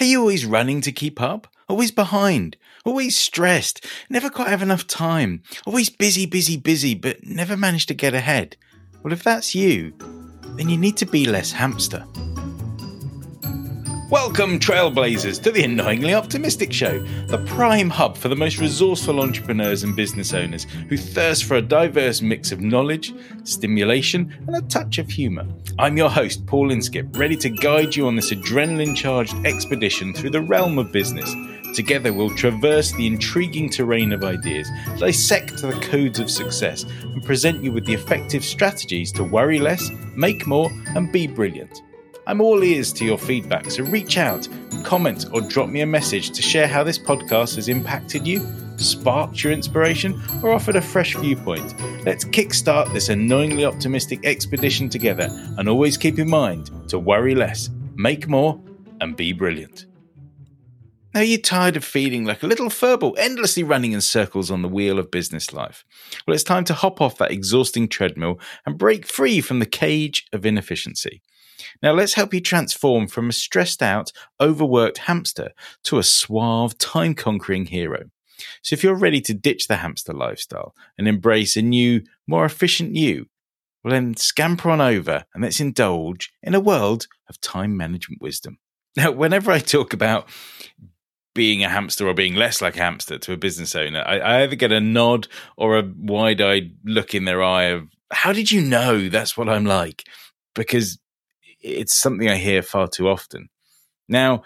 Are you always running to keep up? Always behind? Always stressed? Never quite have enough time? Always busy, busy, busy, but never manage to get ahead? Well, if that's you, then you need to be less hamster. Welcome, Trailblazers, to the Annoyingly Optimistic Show, the prime hub for the most resourceful entrepreneurs and business owners who thirst for a diverse mix of knowledge, stimulation, and a touch of humour. I'm your host, Paul Inskip, ready to guide you on this adrenaline charged expedition through the realm of business. Together, we'll traverse the intriguing terrain of ideas, dissect the codes of success, and present you with the effective strategies to worry less, make more, and be brilliant. I'm all ears to your feedback, so reach out, comment, or drop me a message to share how this podcast has impacted you, sparked your inspiration, or offered a fresh viewpoint. Let's kickstart this annoyingly optimistic expedition together, and always keep in mind to worry less, make more, and be brilliant. Now, you're tired of feeling like a little furball, endlessly running in circles on the wheel of business life. Well, it's time to hop off that exhausting treadmill and break free from the cage of inefficiency. Now, let's help you transform from a stressed out, overworked hamster to a suave, time conquering hero. So, if you're ready to ditch the hamster lifestyle and embrace a new, more efficient you, well, then scamper on over and let's indulge in a world of time management wisdom. Now, whenever I talk about being a hamster or being less like a hamster to a business owner, I, I either get a nod or a wide eyed look in their eye of, How did you know that's what I'm like? Because it's something I hear far too often. Now,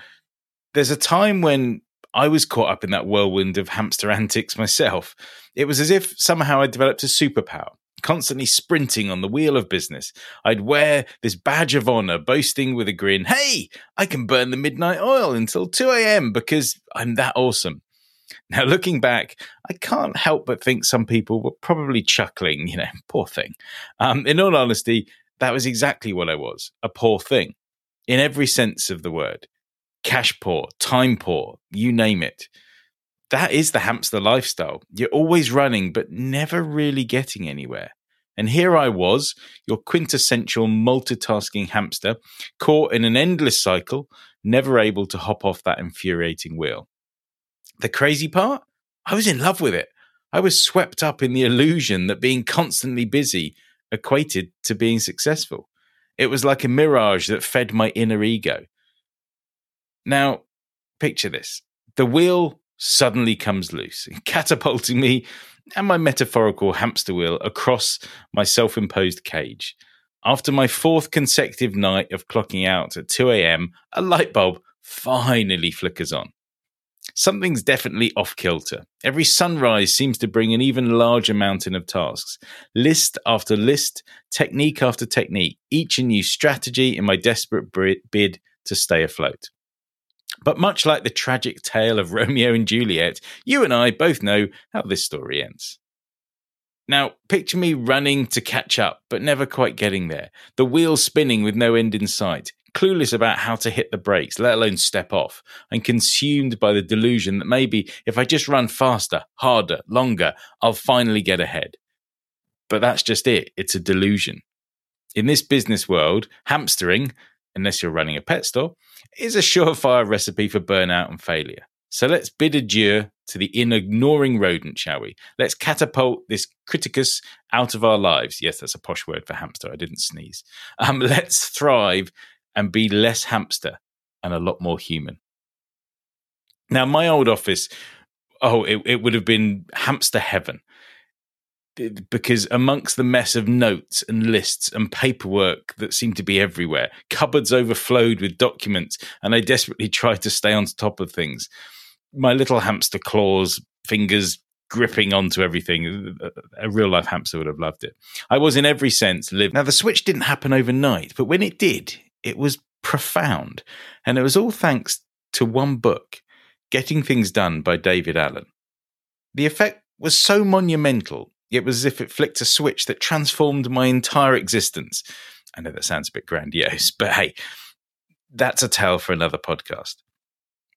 there's a time when I was caught up in that whirlwind of hamster antics myself. It was as if somehow I developed a superpower, constantly sprinting on the wheel of business. I'd wear this badge of honor, boasting with a grin, Hey, I can burn the midnight oil until 2 a.m. because I'm that awesome. Now, looking back, I can't help but think some people were probably chuckling, you know, poor thing. Um, in all honesty, that was exactly what I was a poor thing in every sense of the word. Cash poor, time poor, you name it. That is the hamster lifestyle. You're always running, but never really getting anywhere. And here I was, your quintessential multitasking hamster, caught in an endless cycle, never able to hop off that infuriating wheel. The crazy part? I was in love with it. I was swept up in the illusion that being constantly busy equated to being successful. It was like a mirage that fed my inner ego. Now, picture this the wheel suddenly comes loose, catapulting me and my metaphorical hamster wheel across my self imposed cage. After my fourth consecutive night of clocking out at 2 a.m., a light bulb finally flickers on. Something's definitely off kilter. Every sunrise seems to bring an even larger mountain of tasks. List after list, technique after technique, each a new strategy in my desperate bid to stay afloat. But much like the tragic tale of Romeo and Juliet, you and I both know how this story ends. Now, picture me running to catch up, but never quite getting there. The wheel spinning with no end in sight clueless about how to hit the brakes, let alone step off, and consumed by the delusion that maybe if I just run faster, harder, longer, I'll finally get ahead. But that's just it. It's a delusion. In this business world, hamstering, unless you're running a pet store, is a surefire recipe for burnout and failure. So let's bid adieu to the ignoring rodent, shall we? Let's catapult this Cricetus out of our lives. Yes, that's a posh word for hamster. I didn't sneeze. Um, let's thrive and be less hamster and a lot more human. Now, my old office, oh, it, it would have been hamster heaven because amongst the mess of notes and lists and paperwork that seemed to be everywhere, cupboards overflowed with documents, and I desperately tried to stay on top of things. My little hamster claws, fingers gripping onto everything. Uh, uh, a real life hamster would have loved it. I was, in every sense, lived. Now, the switch didn't happen overnight, but when it did, it was profound. And it was all thanks to one book, Getting Things Done by David Allen. The effect was so monumental, it was as if it flicked a switch that transformed my entire existence. I know that sounds a bit grandiose, but hey, that's a tale for another podcast.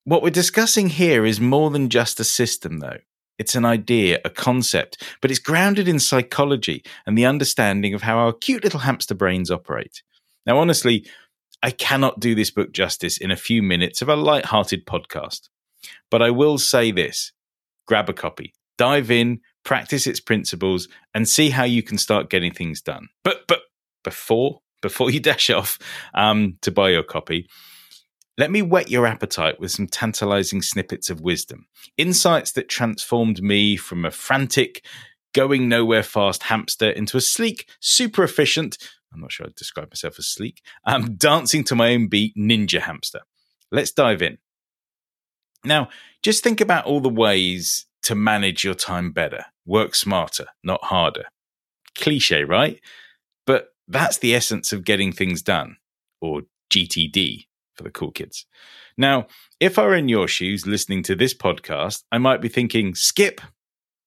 What we're discussing here is more than just a system, though. It's an idea, a concept, but it's grounded in psychology and the understanding of how our cute little hamster brains operate. Now, honestly, I cannot do this book justice in a few minutes of a light-hearted podcast. But I will say this grab a copy, dive in, practice its principles, and see how you can start getting things done. But but before before you dash off um, to buy your copy, let me whet your appetite with some tantalizing snippets of wisdom, insights that transformed me from a frantic, going nowhere fast hamster into a sleek, super efficient, I'm not sure I'd describe myself as sleek, I'm dancing to my own beat ninja hamster. Let's dive in. Now, just think about all the ways to manage your time better, work smarter, not harder. Cliche, right? But that's the essence of getting things done, or GTD for the cool kids. Now, if I were in your shoes listening to this podcast, I might be thinking, skip.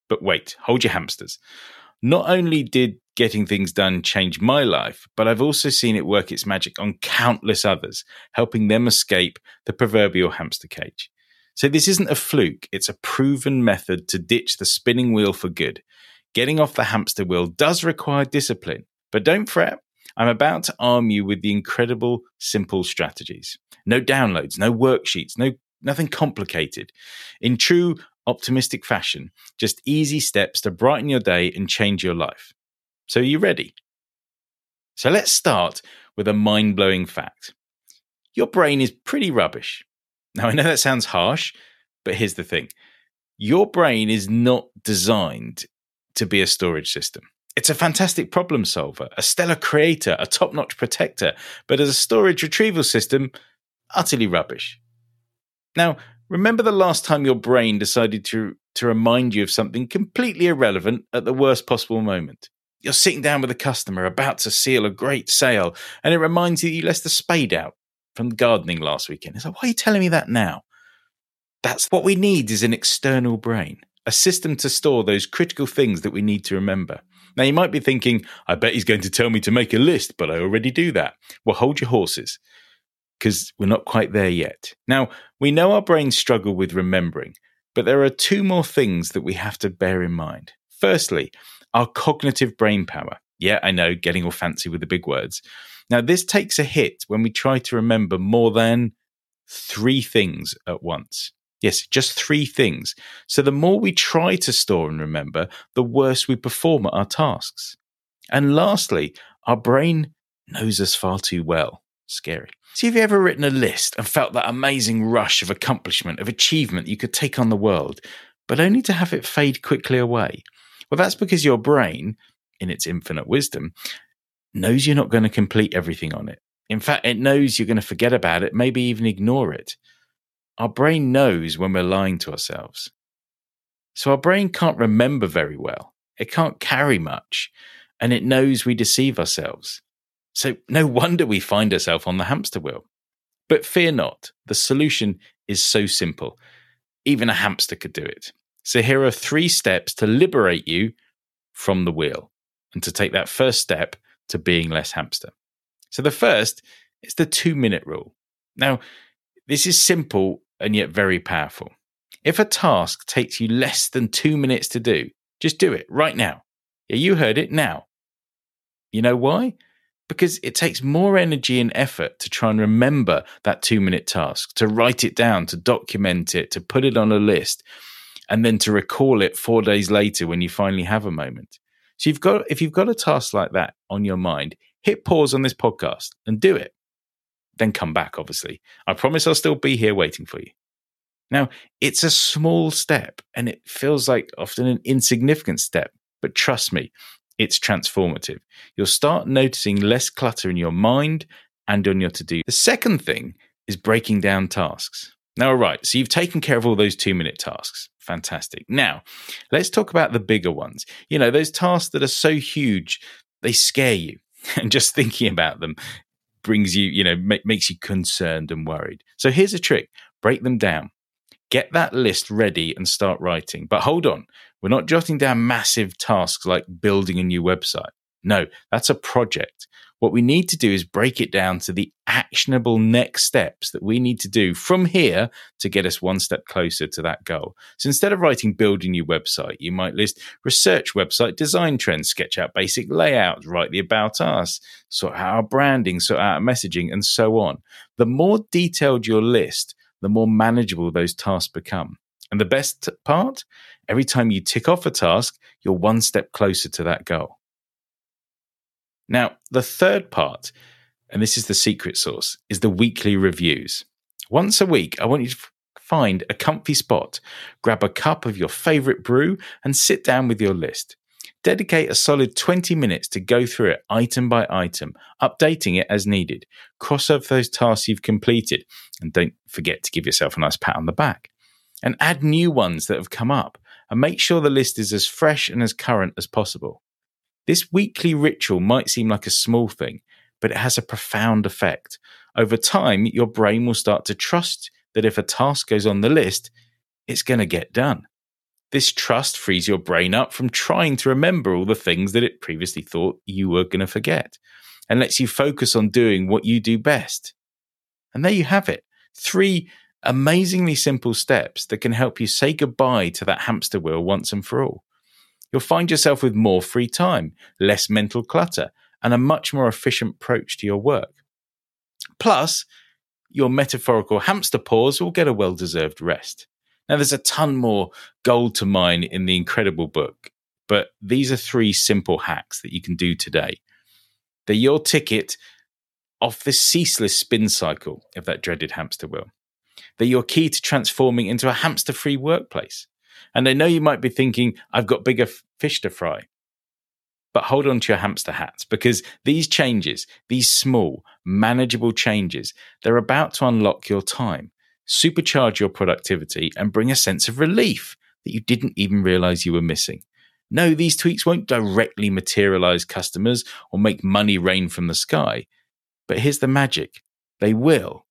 But wait, hold your hamsters. Not only did getting things done change my life, but I've also seen it work its magic on countless others, helping them escape the proverbial hamster cage. So this isn't a fluke, it's a proven method to ditch the spinning wheel for good. Getting off the hamster wheel does require discipline, but don't fret. I'm about to arm you with the incredible simple strategies. No downloads, no worksheets, no nothing complicated. In true optimistic fashion, just easy steps to brighten your day and change your life. So are you ready? So let's start with a mind-blowing fact. Your brain is pretty rubbish. Now, I know that sounds harsh, but here's the thing your brain is not designed to be a storage system. It's a fantastic problem solver, a stellar creator, a top notch protector, but as a storage retrieval system, utterly rubbish. Now, remember the last time your brain decided to, to remind you of something completely irrelevant at the worst possible moment? You're sitting down with a customer about to seal a great sale, and it reminds you that you left the spade out from gardening last weekend. It's like, why are you telling me that now? That's what we need is an external brain, a system to store those critical things that we need to remember. Now, you might be thinking, I bet he's going to tell me to make a list, but I already do that. Well, hold your horses because we're not quite there yet. Now, we know our brains struggle with remembering, but there are two more things that we have to bear in mind. Firstly, our cognitive brain power. Yeah, I know, getting all fancy with the big words. Now, this takes a hit when we try to remember more than three things at once. Yes, just three things. So the more we try to store and remember, the worse we perform at our tasks. And lastly, our brain knows us far too well. Scary. See, have you ever written a list and felt that amazing rush of accomplishment, of achievement you could take on the world, but only to have it fade quickly away? Well, that's because your brain, in its infinite wisdom, knows you're not going to complete everything on it. In fact, it knows you're going to forget about it, maybe even ignore it. Our brain knows when we're lying to ourselves. So our brain can't remember very well. It can't carry much, and it knows we deceive ourselves. So no wonder we find ourselves on the hamster wheel. But fear not, the solution is so simple. Even a hamster could do it. So here are three steps to liberate you from the wheel and to take that first step to being less hamster. So the first is the two minute rule. Now, this is simple and yet very powerful. If a task takes you less than two minutes to do, just do it right now. Yeah, you heard it now. You know why? Because it takes more energy and effort to try and remember that two minute task, to write it down, to document it, to put it on a list, and then to recall it four days later when you finally have a moment. So you've got if you've got a task like that on your mind, hit pause on this podcast and do it. Then come back, obviously. I promise I'll still be here waiting for you. Now, it's a small step and it feels like often an insignificant step, but trust me, it's transformative. You'll start noticing less clutter in your mind and on your to do. The second thing is breaking down tasks. Now, all right, so you've taken care of all those two minute tasks. Fantastic. Now, let's talk about the bigger ones. You know, those tasks that are so huge, they scare you. And just thinking about them brings you, you know, makes you concerned and worried. So here's a trick break them down. Get that list ready and start writing. But hold on, we're not jotting down massive tasks like building a new website. No, that's a project. What we need to do is break it down to the actionable next steps that we need to do from here to get us one step closer to that goal. So instead of writing build a new website, you might list research website design trends, sketch out basic layouts, write the about us, sort out our branding, sort out our messaging, and so on. The more detailed your list, the more manageable those tasks become. And the best part, every time you tick off a task, you're one step closer to that goal. Now, the third part, and this is the secret sauce, is the weekly reviews. Once a week, I want you to find a comfy spot, grab a cup of your favorite brew, and sit down with your list. Dedicate a solid 20 minutes to go through it item by item, updating it as needed. Cross off those tasks you've completed, and don't forget to give yourself a nice pat on the back. And add new ones that have come up, and make sure the list is as fresh and as current as possible. This weekly ritual might seem like a small thing, but it has a profound effect. Over time, your brain will start to trust that if a task goes on the list, it's going to get done. This trust frees your brain up from trying to remember all the things that it previously thought you were going to forget and lets you focus on doing what you do best. And there you have it three amazingly simple steps that can help you say goodbye to that hamster wheel once and for all you'll find yourself with more free time, less mental clutter, and a much more efficient approach to your work. Plus, your metaphorical hamster paws will get a well deserved rest. Now, there's a ton more gold to mine in the incredible book, but these are three simple hacks that you can do today. They're your ticket off this ceaseless spin cycle of that dreaded hamster wheel. They're your key to transforming into a hamster free workplace. And I know you might be thinking, I've got bigger f- fish to fry. But hold on to your hamster hats because these changes, these small, manageable changes, they're about to unlock your time, supercharge your productivity, and bring a sense of relief that you didn't even realize you were missing. No, these tweaks won't directly materialize customers or make money rain from the sky. But here's the magic they will,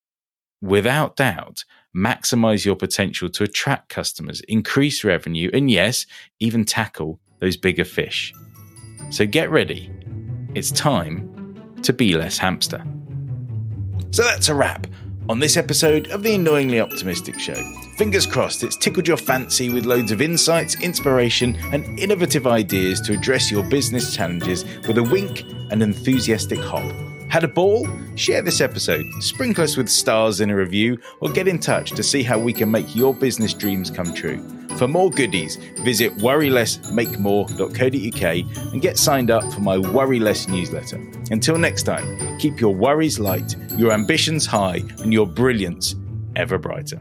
without doubt, maximize your potential to attract customers, increase revenue, and yes, even tackle those bigger fish. So get ready. It's time to be less hamster. So that's a wrap on this episode of the Annoyingly Optimistic Show. Fingers crossed it's tickled your fancy with loads of insights, inspiration, and innovative ideas to address your business challenges with a wink and enthusiastic hop. Had a ball? Share this episode, sprinkle us with stars in a review, or get in touch to see how we can make your business dreams come true. For more goodies, visit worrylessmakemore.co.uk and get signed up for my Worry Less newsletter. Until next time, keep your worries light, your ambitions high, and your brilliance ever brighter.